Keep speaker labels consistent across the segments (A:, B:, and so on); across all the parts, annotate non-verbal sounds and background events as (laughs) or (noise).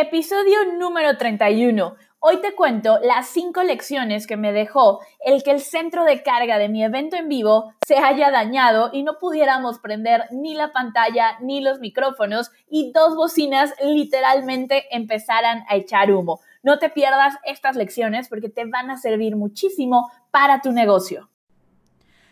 A: Episodio número 31. Hoy te cuento las cinco lecciones que me dejó el que el centro de carga de mi evento en vivo se haya dañado y no pudiéramos prender ni la pantalla ni los micrófonos y dos bocinas literalmente empezaran a echar humo. No te pierdas estas lecciones porque te van a servir muchísimo para tu negocio.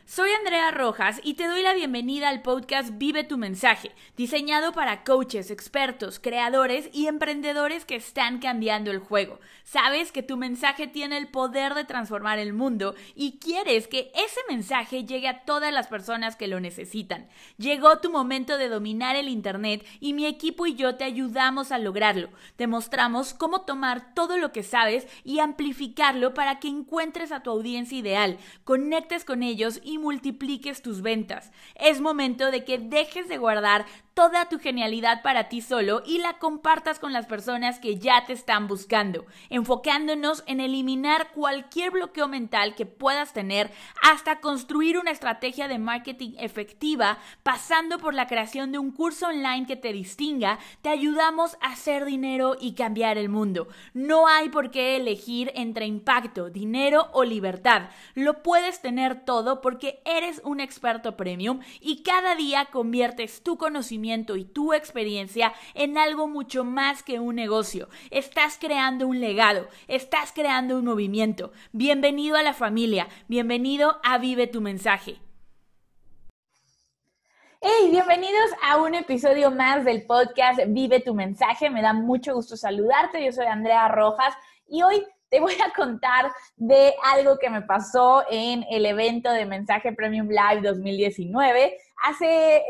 B: Soy Andrea Rojas y te doy la bienvenida al podcast Vive tu mensaje, diseñado para coaches, expertos, creadores y emprendedores que están cambiando el juego. Sabes que tu mensaje tiene el poder de transformar el mundo y quieres que ese mensaje llegue a todas las personas que lo necesitan. Llegó tu momento de dominar el Internet y mi equipo y yo te ayudamos a lograrlo. Te mostramos cómo tomar todo lo que sabes y amplificarlo para que encuentres a tu audiencia ideal, conectes con ellos y multipliques tus ventas. Es momento de que dejes de guardar toda tu genialidad para ti solo y la compartas con las personas que ya te están buscando, enfocándonos en eliminar cualquier bloqueo mental que puedas tener hasta construir una estrategia de marketing efectiva, pasando por la creación de un curso online que te distinga, te ayudamos a hacer dinero y cambiar el mundo. No hay por qué elegir entre impacto, dinero o libertad. Lo puedes tener todo porque eres un experto premium y cada día conviertes tu conocimiento y tu experiencia en algo mucho más que un negocio. Estás creando un legado, estás creando un movimiento. Bienvenido a la familia, bienvenido a Vive tu mensaje.
A: Hey, bienvenidos a un episodio más del podcast Vive tu mensaje. Me da mucho gusto saludarte. Yo soy Andrea Rojas y hoy te voy a contar de algo que me pasó en el evento de Mensaje Premium Live 2019. Hace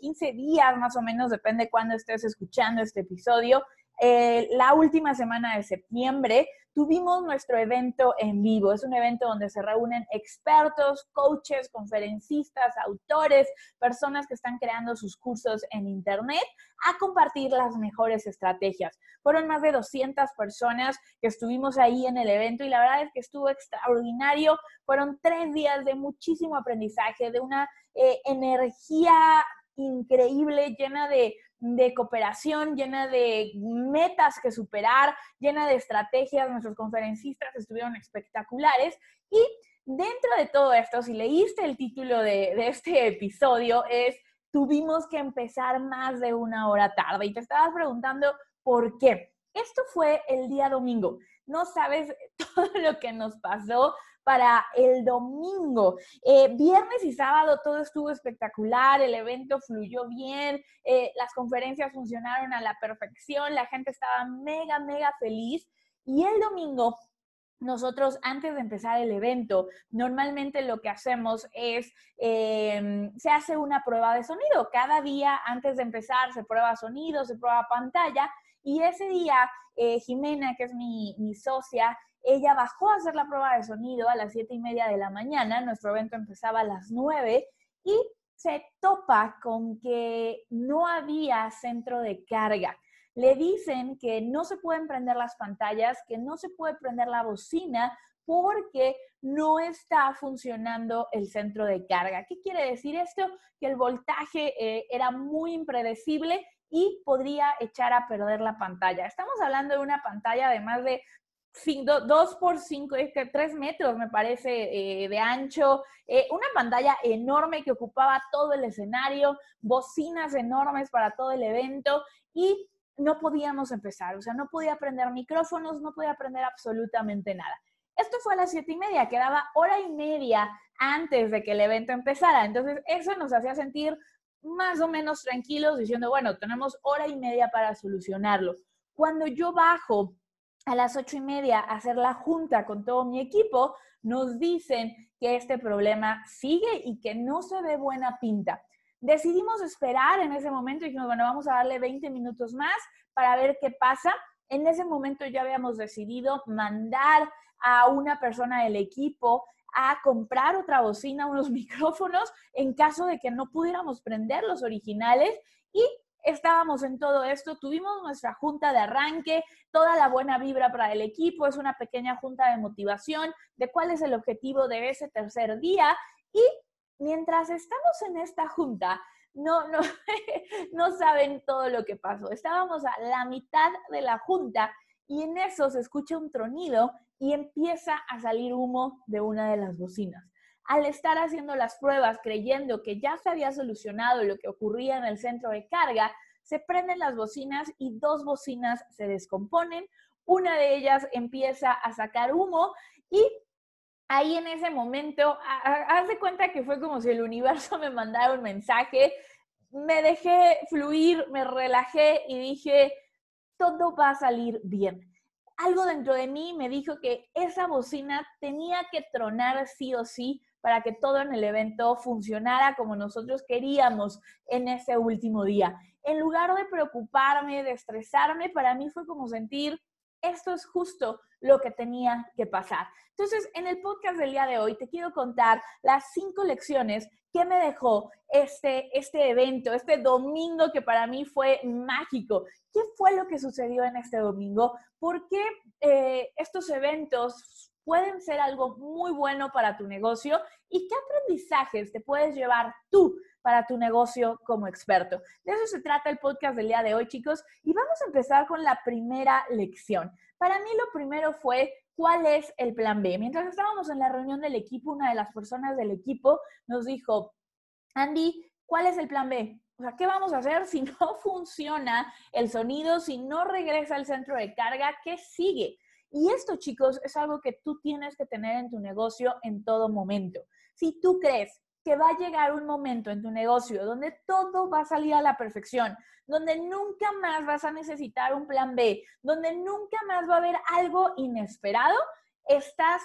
A: 15 eh, días más o menos, depende cuándo estés escuchando este episodio, eh, la última semana de septiembre tuvimos nuestro evento en vivo. Es un evento donde se reúnen expertos, coaches, conferencistas, autores, personas que están creando sus cursos en Internet a compartir las mejores estrategias. Fueron más de 200 personas que estuvimos ahí en el evento y la verdad es que estuvo extraordinario. Fueron tres días de muchísimo aprendizaje, de una eh, energía increíble, llena de de cooperación, llena de metas que superar, llena de estrategias. Nuestros conferencistas estuvieron espectaculares. Y dentro de todo esto, si leíste el título de, de este episodio, es tuvimos que empezar más de una hora tarde. Y te estabas preguntando por qué. Esto fue el día domingo. No sabes (laughs) todo lo que nos pasó para el domingo. Eh, viernes y sábado todo estuvo espectacular, el evento fluyó bien, eh, las conferencias funcionaron a la perfección, la gente estaba mega, mega feliz. Y el domingo nosotros antes de empezar el evento, normalmente lo que hacemos es, em, se hace una prueba de sonido. Cada día antes de empezar se prueba sonido, se prueba pantalla y ese día eh, Jimena, que es mi, mi socia, ella bajó a hacer la prueba de sonido a las siete y media de la mañana, nuestro evento empezaba a las nueve y se topa con que no había centro de carga. Le dicen que no se pueden prender las pantallas, que no se puede prender la bocina porque no está funcionando el centro de carga. ¿Qué quiere decir esto? Que el voltaje eh, era muy impredecible y podría echar a perder la pantalla. Estamos hablando de una pantalla de más de 2 por 5, es que 3 metros me parece eh, de ancho, eh, una pantalla enorme que ocupaba todo el escenario, bocinas enormes para todo el evento y no podíamos empezar, o sea, no podía prender micrófonos, no podía prender absolutamente nada. Esto fue a las siete y media, quedaba hora y media antes de que el evento empezara, entonces eso nos hacía sentir más o menos tranquilos diciendo, bueno, tenemos hora y media para solucionarlo. Cuando yo bajo a las ocho y media hacer la junta con todo mi equipo, nos dicen que este problema sigue y que no se ve buena pinta. Decidimos esperar en ese momento y dijimos, bueno, vamos a darle 20 minutos más para ver qué pasa. En ese momento ya habíamos decidido mandar a una persona del equipo a comprar otra bocina, unos (laughs) micrófonos, en caso de que no pudiéramos prender los originales y estábamos en todo esto, tuvimos nuestra junta de arranque, toda la buena vibra para el equipo, es una pequeña junta de motivación de cuál es el objetivo de ese tercer día y mientras estamos en esta junta, no, no, (laughs) no saben todo lo que pasó. Estábamos a la mitad de la junta y en eso se escucha un tronido y empieza a salir humo de una de las bocinas. Al estar haciendo las pruebas creyendo que ya se había solucionado lo que ocurría en el centro de carga, se prenden las bocinas y dos bocinas se descomponen. Una de ellas empieza a sacar humo y ahí en ese momento, haz de cuenta que fue como si el universo (laughs) me mandara un mensaje, me dejé fluir, me relajé y dije, todo va a salir bien. Algo dentro de mí me dijo que esa bocina tenía que tronar sí o sí para que todo en el evento funcionara como nosotros queríamos en ese último día. En lugar de preocuparme, de estresarme, para mí fue como sentir, esto es justo lo que tenía que pasar. Entonces, en el podcast del día de hoy te quiero contar las cinco lecciones que me dejó este, este evento, este domingo que para mí fue mágico. ¿Qué fue lo que sucedió en este domingo? ¿Por qué eh, estos eventos pueden ser algo muy bueno para tu negocio? ¿Y qué aprendizajes te puedes llevar tú para tu negocio como experto? De eso se trata el podcast del día de hoy, chicos. Y vamos a empezar con la primera lección. Para mí lo primero fue ¿cuál es el plan B? Mientras estábamos en la reunión del equipo, una de las personas del equipo nos dijo, Andy, ¿cuál es el plan B? O sea, ¿qué vamos a hacer si no (laughs) funciona el sonido, si no regresa al centro de carga? ¿Qué sigue? Y esto, chicos, es algo que tú tienes que tener en tu negocio en todo momento. Si tú crees que va a llegar un momento en tu negocio donde todo va a salir a la perfección, donde nunca más vas a necesitar un plan B, donde nunca más va a haber algo inesperado, estás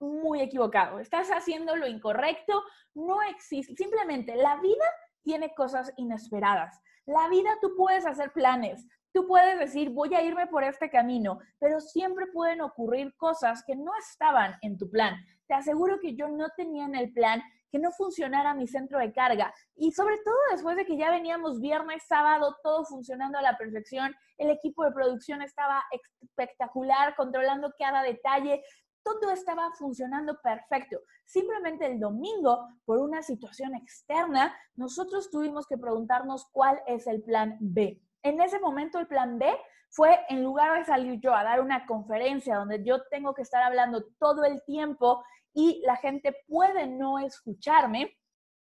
A: muy equivocado, estás haciendo lo incorrecto, no existe, simplemente la vida tiene cosas inesperadas. La vida tú puedes hacer planes, puedes decir, voy a irme por este camino, pero siempre pueden ocurrir cosas que no estaban en tu plan. Te aseguro que yo no tenía en el plan que no funcionara mi centro de carga. Y sobre todo después de que ya veníamos viernes, sábado, todo funcionando a la perfección, el equipo de producción estaba espectacular, controlando cada detalle, todo estaba funcionando perfecto. Simplemente el domingo, por una situación externa, nosotros tuvimos que preguntarnos cuál es el plan B. En ese momento el plan B fue, en lugar de salir yo a dar una conferencia donde yo tengo que estar hablando todo el tiempo y la gente puede no escucharme,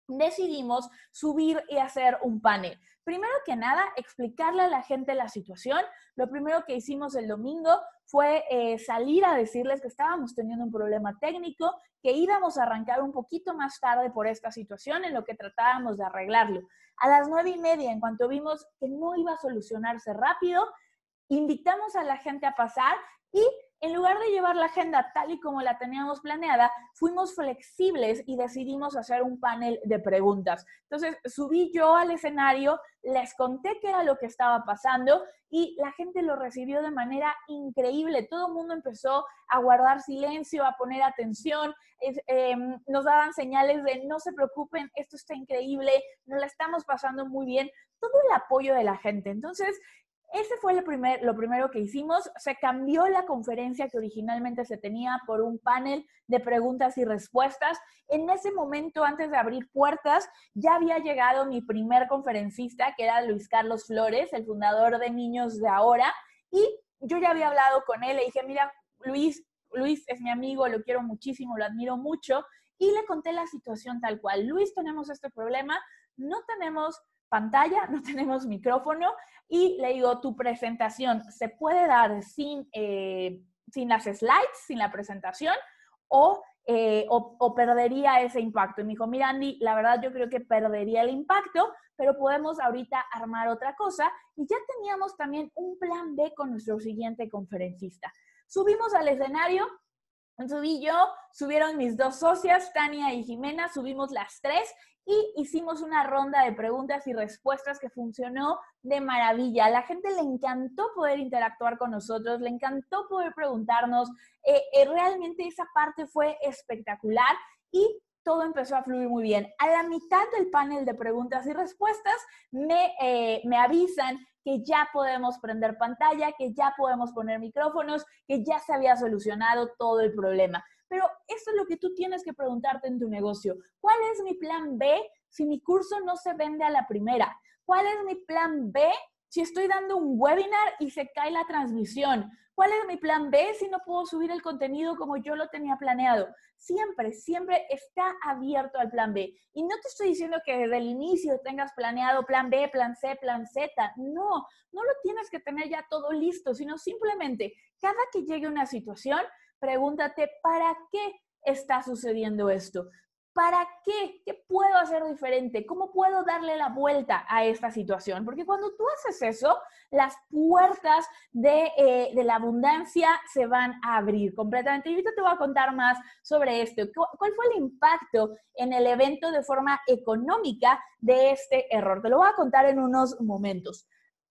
A: decidimos subir y hacer un panel. Primero que nada, explicarle a la gente la situación. Lo primero que hicimos el domingo fue eh, salir a decirles que estábamos teniendo un problema técnico, que íbamos a arrancar un poquito más tarde por esta situación en lo que tratábamos de arreglarlo. A las nueve y media, en cuanto vimos que no iba a solucionarse rápido, invitamos a la gente a pasar y en lugar de llevar la agenda tal y como la teníamos planeada, fuimos flexibles y decidimos hacer un panel de preguntas. Entonces, subí yo al escenario, les conté qué era lo que estaba pasando y la gente lo recibió de manera increíble. Todo el mundo empezó a guardar silencio, a poner atención, em, nos daban señales de no se preocupen, esto está increíble, nos la estamos pasando muy bien. Todo el apoyo de la gente. Entonces, ese fue lo, primer, lo primero que hicimos. Se cambió la conferencia que originalmente se tenía por un panel de preguntas y respuestas. En ese momento, antes de abrir puertas, ya había llegado mi primer conferencista, que era Luis Carlos Flores, el fundador de Niños de Ahora. Y yo ya había hablado con él. Le dije, mira, Luis, Luis es mi amigo, lo quiero muchísimo, lo admiro mucho. Y le conté la situación tal cual. Luis, tenemos este problema, no tenemos pantalla, (laughs) no tenemos micrófono y le digo, tu presentación se puede dar sin, eh, sin las slides, sin la presentación eh, o, o, perdería ese impacto. Y me dijo, mira Andy, la verdad yo creo que perdería el impacto, pero podemos ahorita armar otra cosa y ya teníamos también un plan B con nuestro siguiente conferencista. Subimos al escenario, subí yo, subieron mis dos socias, Tania y Jimena, subimos las tres y hicimos una ronda de preguntas y respuestas que funcionó de maravilla. A la gente le encantó poder interactuar con nosotros, le encantó poder preguntarnos. Eh, eh, realmente esa parte fue espectacular y todo empezó a fluir muy bien. A la mitad del panel de preguntas y respuestas me, eh, me avisan que ya podemos prender pantalla, que ya podemos poner micrófonos, que ya se había solucionado todo el problema. Pero esto es lo que tú tienes que preguntarte en tu negocio. ¿Cuál es mi plan B si mi curso no se vende a la primera? ¿Cuál es mi plan B si estoy dando un webinar y se cae la transmisión? ¿Cuál es mi plan B si no puedo subir el contenido como yo lo tenía planeado? Siempre, siempre está abierto al plan B. Y no te estoy diciendo que desde el inicio tengas planeado plan B, plan C, plan Z. No, no lo tienes que tener ya todo listo, sino simplemente cada que llegue una situación, pregúntate, ¿para qué está sucediendo esto? ¿Para qué? ¿Qué puedo hacer diferente? ¿Cómo puedo darle la vuelta a esta situación? Porque cuando tú haces eso, las puertas de, eh, la abundancia se van a abrir completamente. Y ahorita te voy a contar más sobre esto. ¿Cuál fue el impacto en el evento de forma económica de este error? Te lo voy a contar en unos momentos.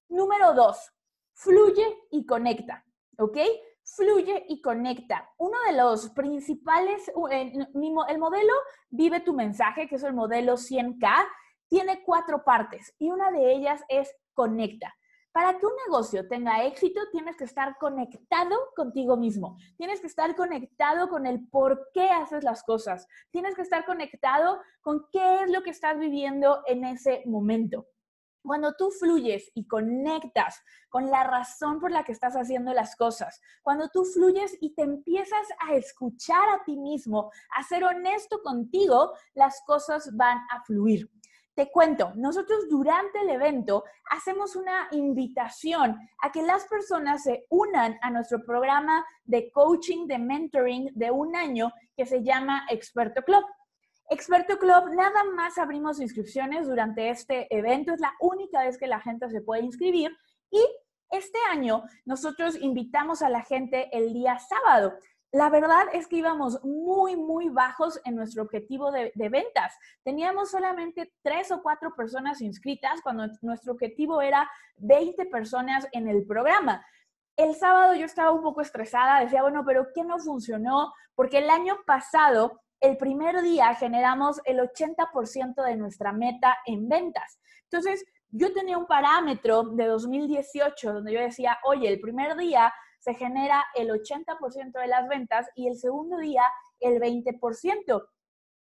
A: Número dos, fluye y conecta. ¿Ok? Fluye y conecta. Uno de los principales, el modelo Vive tu mensaje, que es el modelo 100K, tiene cuatro partes y una de ellas es conecta. Para que un negocio tenga éxito, tienes que estar conectado contigo mismo. Tienes que estar conectado con el por qué haces las cosas. Tienes que estar conectado con qué es lo que estás viviendo en ese momento. Cuando tú fluyes y conectas con la razón por la que estás haciendo las cosas, cuando tú fluyes y te empiezas a escuchar a ti mismo, a ser honesto contigo, las cosas van a fluir. Te cuento, nosotros durante el evento hacemos una invitación a que las personas se unan a nuestro programa de coaching, de mentoring de un año que se llama Experto Club. Experto Club, nada más abrimos inscripciones durante este evento, es la única vez que la gente se puede inscribir y este año nosotros invitamos a la gente el día sábado. La verdad es que íbamos muy, muy bajos en nuestro objetivo de, ventas. Teníamos solamente tres o cuatro personas inscritas cuando nuestro objetivo era 20 personas en el programa. El sábado yo estaba un poco estresada, decía, bueno, pero ¿qué no funcionó? Porque el año pasado el primer día generamos el 80% de nuestra meta en ventas. Entonces, yo tenía un parámetro de 2018 donde yo decía, oye, el primer día se genera el 80% de las ventas y el segundo día el 20%.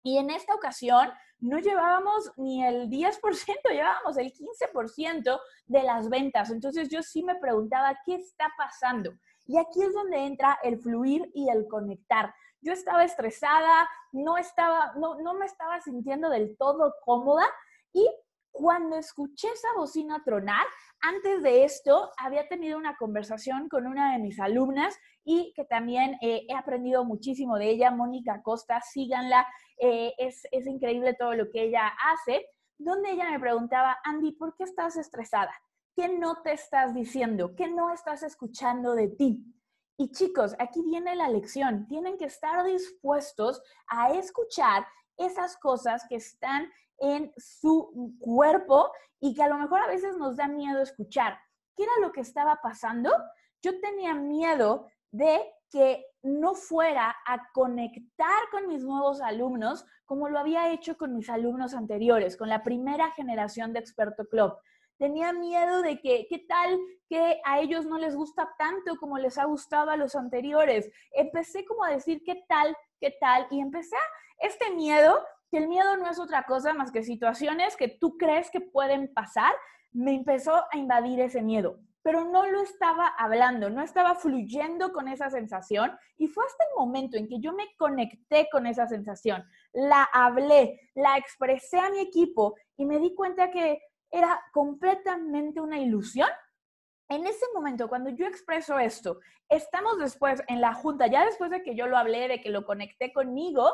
A: Y en esta ocasión no llevábamos ni el 10%, (laughs) llevábamos el 15% de las ventas. Entonces yo sí me preguntaba, ¿qué está pasando? Y aquí es donde entra el fluir y el conectar yo estaba estresada, no, estaba, no, no me estaba sintiendo del todo cómoda y cuando escuché esa bocina tronar, antes de esto había tenido una conversación con una de mis alumnas y que también eh, he aprendido muchísimo de ella, Mónica Costa, síganla, eh, es, es increíble todo lo que ella hace, donde ella me preguntaba, Andy, ¿por qué estás estresada? ¿Qué no te estás diciendo? ¿Qué no estás escuchando de ti? Y chicos, aquí viene la lección. Tienen que estar dispuestos a escuchar esas cosas que están en su cuerpo y que a lo mejor a veces nos da miedo escuchar. ¿Qué era lo que estaba pasando? Yo tenía miedo de que no fuera a conectar con mis nuevos alumnos como lo había hecho con mis alumnos anteriores, con la primera generación de Experto Club tenía miedo de que, ¿qué tal que a ellos no les gusta tanto como les ha gustado a los anteriores? Empecé como a decir, ¿qué tal? ¿Qué tal? Y empecé a, este miedo, que el miedo no es otra cosa más que situaciones que tú crees que pueden pasar, me empezó a invadir ese miedo pero no lo estaba hablando, no estaba fluyendo con esa sensación y fue hasta el momento en que yo me conecté con esa sensación, la hablé, la expresé a mi equipo y me di cuenta que era completamente una ilusión. En ese momento, cuando yo expreso esto, estamos después en la junta, ya después de que yo lo hablé, de que lo conecté conmigo,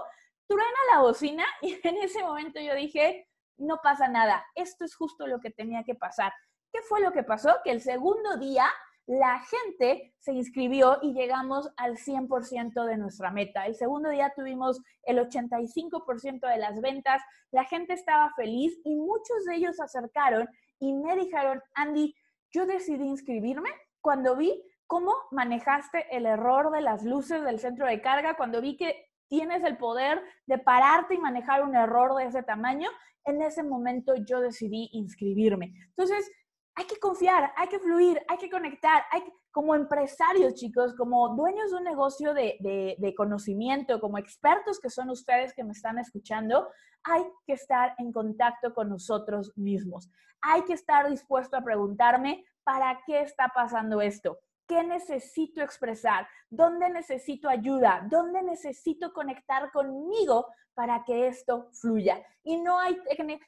A: truena la bocina (laughs) y en ese momento yo dije, no pasa nada, esto es justo lo que tenía que pasar. ¿Qué fue lo que pasó? Que el segundo día la gente se inscribió y llegamos al 100% de nuestra meta. El segundo día tuvimos el 85% de las ventas, la gente estaba feliz y muchos de ellos se acercaron y me dijeron, Andy, yo decidí inscribirme cuando vi cómo manejaste el error de las luces del centro de carga, cuando vi que tienes el poder de pararte y manejar un error de ese tamaño, en ese momento yo decidí inscribirme. Entonces, hay que confiar, hay que fluir, hay que conectar, hay como empresarios, chicos, como dueños de un negocio de, de, conocimiento, como expertos que son ustedes que me están escuchando, hay que estar en contacto con nosotros mismos. Hay que estar dispuesto a preguntarme, ¿para qué está pasando esto? ¿Qué necesito expresar? ¿Dónde necesito ayuda? ¿Dónde necesito conectar conmigo para que esto fluya? Y no hay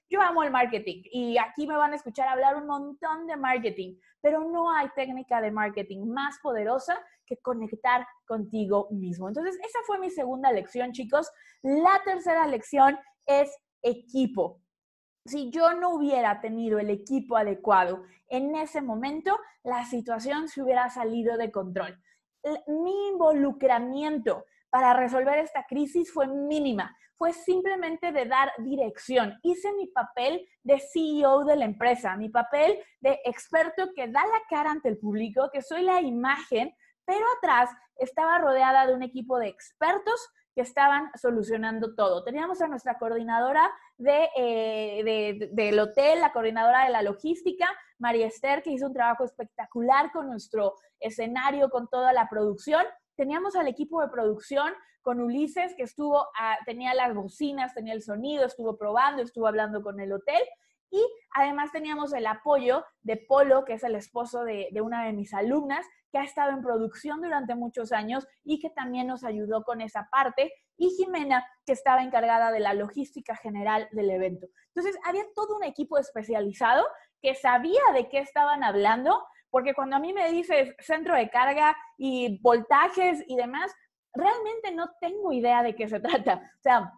A: Yo amo el marketing y aquí me van a escuchar hablar un montón de marketing, pero no hay técnica de marketing más poderosa que conectar contigo mismo. Entonces, esa fue mi segunda lección, chicos. La tercera lección es equipo si yo no hubiera tenido el equipo adecuado en ese momento, la situación se hubiera salido de control. Mi involucramiento para resolver esta crisis fue mínima, fue simplemente de dar dirección. Hice mi papel de CEO de la empresa, mi papel de experto que da la cara ante el público, que soy la imagen, pero atrás estaba rodeada de un equipo de expertos que estaban solucionando todo. Teníamos a nuestra coordinadora eh, del hotel, la coordinadora de la logística, María Esther, que hizo un trabajo espectacular con nuestro escenario, con toda la producción. Teníamos al equipo de producción con Ulises, que estuvo, tenía las bocinas, tenía el sonido, estuvo probando, estuvo hablando con el hotel. Y además teníamos el apoyo de Polo, que es el esposo de, una de mis alumnas, que ha estado en producción durante muchos años y que también nos ayudó con esa parte, y Jimena, que estaba encargada de la logística general del evento. Entonces, había todo un equipo especializado que sabía de qué estaban hablando, porque cuando a mí me dices centro de carga y voltajes y demás, realmente no tengo idea de qué se trata. O sea,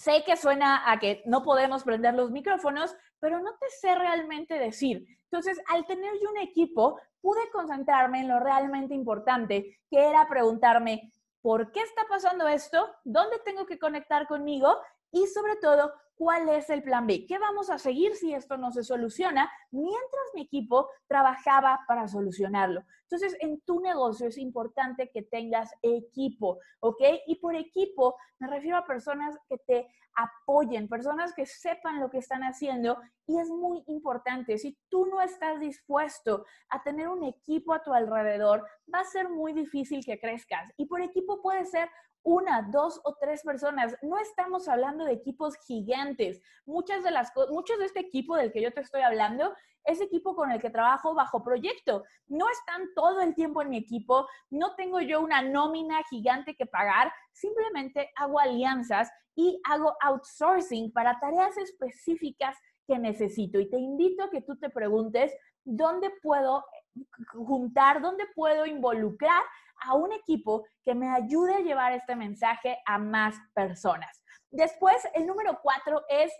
A: sé que suena a que no podemos prender los micrófonos, pero no te sé realmente decir. Entonces, al tener yo un equipo, pude concentrarme en lo realmente importante, que era preguntarme, ¿por qué está pasando esto? ¿Dónde tengo que conectar conmigo? Y sobre todo, ¿cuál es el plan B? ¿Qué vamos a seguir si esto no se soluciona? Mientras mi equipo trabajaba para solucionarlo. Entonces, en tu negocio es importante que tengas equipo, ¿ok? Y por equipo me refiero a personas que te apoyen, personas que sepan lo que están haciendo y es muy importante. Si tú no estás dispuesto a tener un equipo a tu alrededor, va a ser muy difícil que crezcas. Y por equipo puede ser una, dos o tres personas. No estamos hablando de equipos gigantes. Muchas de las muchos de este equipo del que yo te estoy hablando es equipo con el que trabajo bajo proyecto. No están todo el tiempo en mi equipo, no tengo yo una nómina gigante que pagar, simplemente hago alianzas y hago outsourcing para tareas específicas que necesito. Y te invito a que tú te preguntes dónde puedo juntar, dónde puedo involucrar a un equipo que me ayude a llevar este mensaje a más personas. Después, el número cuatro es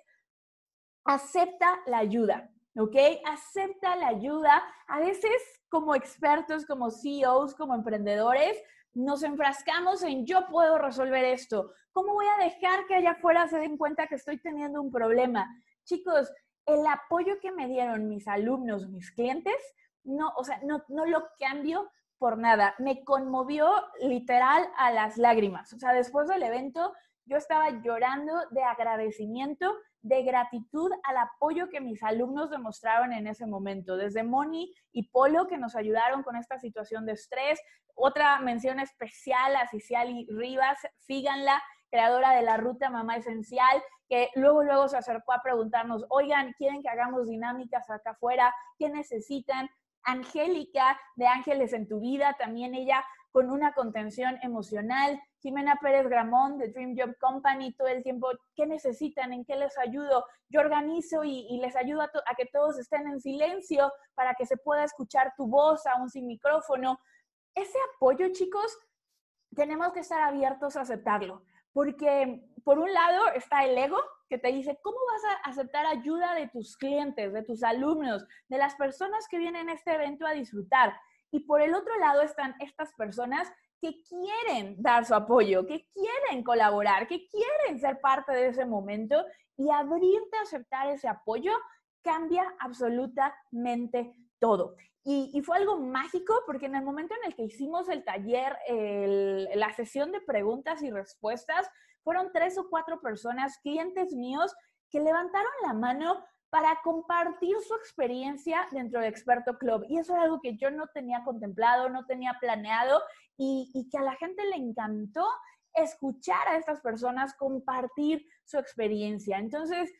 A: acepta la ayuda. ¿ok? Acepta la ayuda. A veces como expertos, como CEOs, como emprendedores, nos enfrascamos en yo puedo resolver esto. ¿Cómo voy a dejar que allá afuera se den cuenta que estoy teniendo un problema? Chicos, el apoyo que me dieron mis alumnos, mis clientes, no, o sea, no, no lo cambio por nada. Me conmovió literal a las lágrimas. O sea, después del evento, yo estaba llorando de agradecimiento de gratitud al apoyo que mis alumnos demostraron en ese momento, desde Moni y Polo que nos ayudaron con esta situación de estrés. Otra mención especial a Ciciali Rivas, síganla, creadora de la ruta Mamá Esencial, que luego, luego se acercó a preguntarnos, oigan, ¿quieren que hagamos dinámicas acá afuera? ¿Qué necesitan? Angélica de Ángeles en tu vida, también ella con una contención emocional. Jimena Pérez Gramón de Dream Job Company, todo el tiempo, ¿qué necesitan? ¿En qué les ayudo? Yo organizo y, les ayudo a, a, que todos estén en silencio para que se pueda escuchar tu voz aún sin micrófono. Ese apoyo, chicos, tenemos que estar abiertos a aceptarlo, porque por un lado está el ego que te dice, ¿cómo vas a aceptar ayuda de tus clientes, de tus alumnos, de las personas que vienen a este evento a disfrutar? Y por el otro lado están estas personas que quieren dar su apoyo, que quieren colaborar, que quieren ser parte de ese momento y abrirte a aceptar ese apoyo cambia absolutamente todo. Y, fue algo mágico porque en el momento en el que hicimos el taller, la sesión de preguntas y respuestas, fueron tres o cuatro personas, clientes míos, que levantaron la mano para compartir su experiencia dentro de Experto Club. Y eso es algo que yo no tenía contemplado, no tenía planeado y, y que a la gente le encantó escuchar a estas personas compartir su experiencia. Entonces,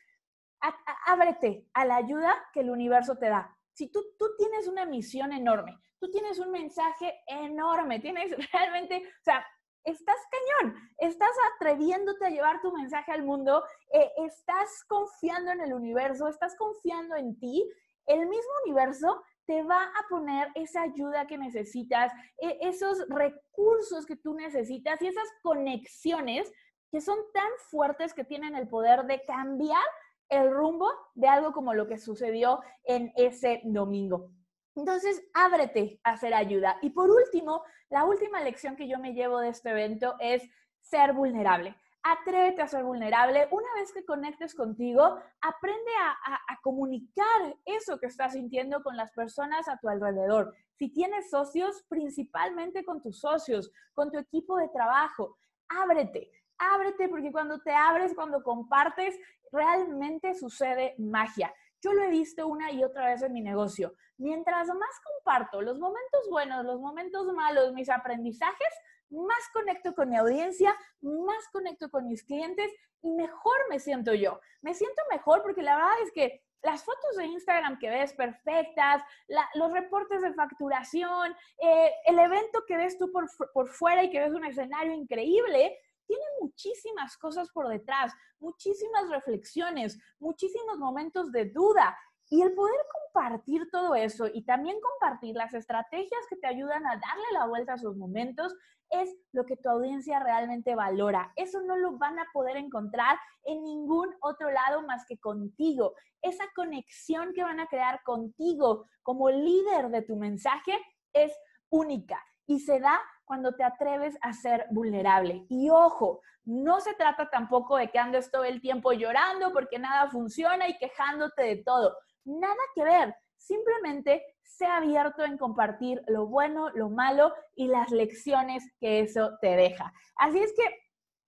A: ábrete a la ayuda que el universo te da. Si tú, tú tienes una misión enorme, tú tienes un mensaje enorme, tienes (laughs) realmente, o sea, estás cañón, estás atreviéndote a llevar tu mensaje al mundo, eh, estás confiando en el universo, estás confiando en ti, el mismo universo te va a poner esa ayuda que necesitas, e, esos recursos que tú necesitas y esas conexiones que son tan fuertes que tienen el poder de cambiar el rumbo de algo como lo que sucedió en ese domingo. Entonces, ábrete a hacer ayuda. Y por último, la última lección que yo me llevo de este evento es ser vulnerable. Atrévete a ser vulnerable. Una vez que conectes contigo, aprende a, comunicar eso que estás sintiendo con las personas a tu alrededor. Si tienes socios, principalmente con tus socios, con tu equipo de trabajo, ábrete ábrete porque cuando te abres, cuando compartes, realmente sucede magia. Yo lo he visto una y otra vez en mi negocio. Mientras más comparto los momentos buenos, los momentos malos, mis aprendizajes, más conecto con mi audiencia, más conecto con mis clientes y mejor me siento yo. Me siento mejor porque la verdad es que las fotos de Instagram que ves perfectas, los reportes de facturación, eh, el evento que ves tú por, por fuera y que ves un escenario increíble, tiene muchísimas cosas por detrás, muchísimas reflexiones, muchísimos momentos de duda. Y el poder compartir todo eso y también compartir las estrategias que te ayudan a darle la vuelta a esos momentos es lo que tu audiencia realmente valora. Eso no lo van a poder encontrar en ningún otro lado más que contigo. Esa conexión que van a crear contigo como líder de tu mensaje es única y se da cuando te atreves a ser vulnerable. Y ojo, no se trata tampoco de que andes todo el tiempo llorando porque nada funciona y quejándote de todo. Nada que ver. Simplemente sé abierto en compartir lo bueno, lo malo y las lecciones que eso te deja. Así es que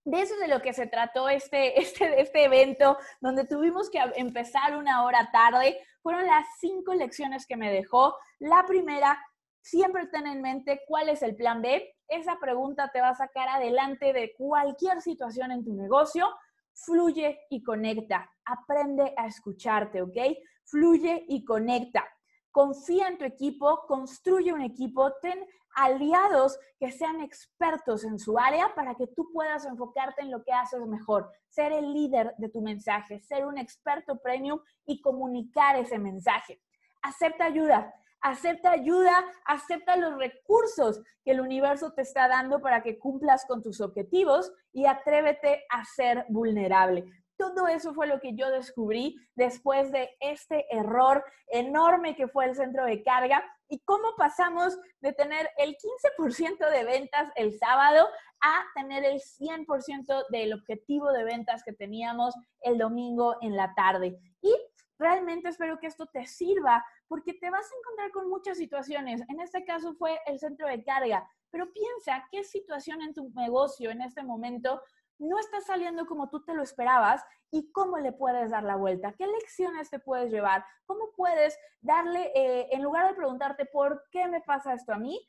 A: de eso es de lo que se trató este, (laughs) este, este evento, donde tuvimos que empezar una hora tarde. Fueron las cinco lecciones que me dejó. La primera, Siempre ten en mente cuál es el plan B. Esa pregunta te va a sacar adelante de cualquier situación en tu negocio. Fluye y conecta. Aprende a escucharte, ¿ok? Fluye y conecta. Confía en tu equipo, construye un equipo, ten aliados que sean expertos en su área para que tú puedas enfocarte en lo que haces mejor, ser el líder de tu mensaje, ser un experto premium y comunicar ese mensaje. Acepta ayuda acepta ayuda, acepta los recursos que el universo te está dando para que cumplas con tus objetivos y atrévete a ser vulnerable. Todo eso fue lo que yo descubrí después de este error enorme que fue el centro de carga y cómo pasamos de tener el 15% de ventas el sábado a tener el 100% del objetivo de ventas que teníamos el domingo en la tarde. Y realmente espero que esto te sirva porque te vas a encontrar con muchas situaciones. En este caso fue el centro de carga, pero piensa qué situación en tu negocio en este momento no está saliendo como tú te lo esperabas y cómo le puedes dar la vuelta, qué lecciones te puedes llevar, cómo puedes darle, eh, en lugar de preguntarte por qué me pasa esto a mí,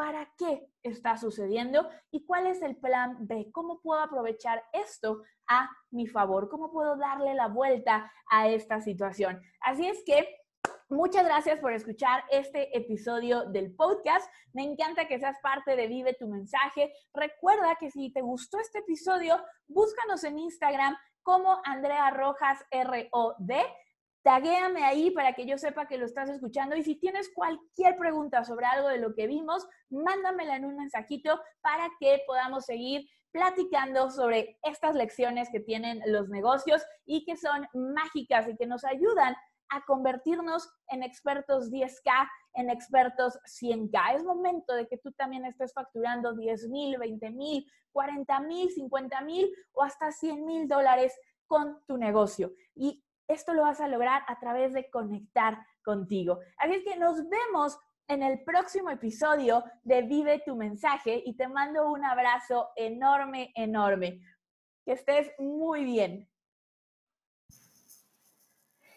A: para qué está sucediendo y cuál es el plan B, cómo puedo aprovechar esto a mi favor, cómo puedo darle la vuelta a esta situación. Así es que Muchas gracias por escuchar este episodio del podcast. Me encanta que seas parte de Vive tu mensaje. Recuerda que si te gustó este episodio, búscanos en Instagram como Andrea Rojas ROD. Taguéame ahí para que yo sepa que lo estás escuchando y si tienes cualquier pregunta sobre algo de lo que vimos, mándamela en un mensajito para que podamos seguir platicando sobre estas lecciones que tienen los negocios y que son mágicas y que nos ayudan a convertirnos en expertos 10K, en expertos 100K. Es momento de que tú también estés facturando 10 mil, 20 mil, 40 mil, 50 mil o hasta 100 mil dólares con tu negocio. Y esto lo vas a lograr a través de conectar contigo. Así es que nos vemos en el próximo episodio de Vive tu mensaje y te mando un abrazo enorme, enorme. Que estés muy bien.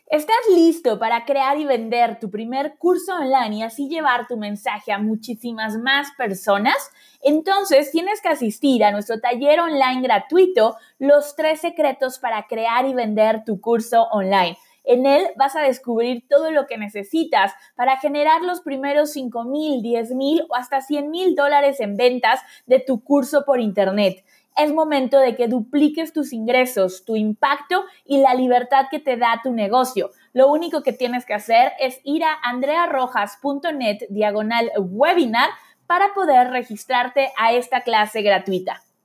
A: ¿Estás listo para crear y vender tu primer curso online y así llevar tu mensaje a muchísimas más personas? Entonces tienes que asistir a nuestro taller online gratuito, Los tres secretos para crear y vender tu curso online. En él vas a descubrir todo lo que necesitas para generar los primeros 5 mil, 10 mil o hasta 100 mil dólares en ventas de tu curso por Internet es momento de que dupliques tus ingresos, tu impacto y la libertad que te da tu negocio. Lo único que tienes que hacer es ir a andrearrojas.net diagonal webinar para poder registrarte a esta clase gratuita.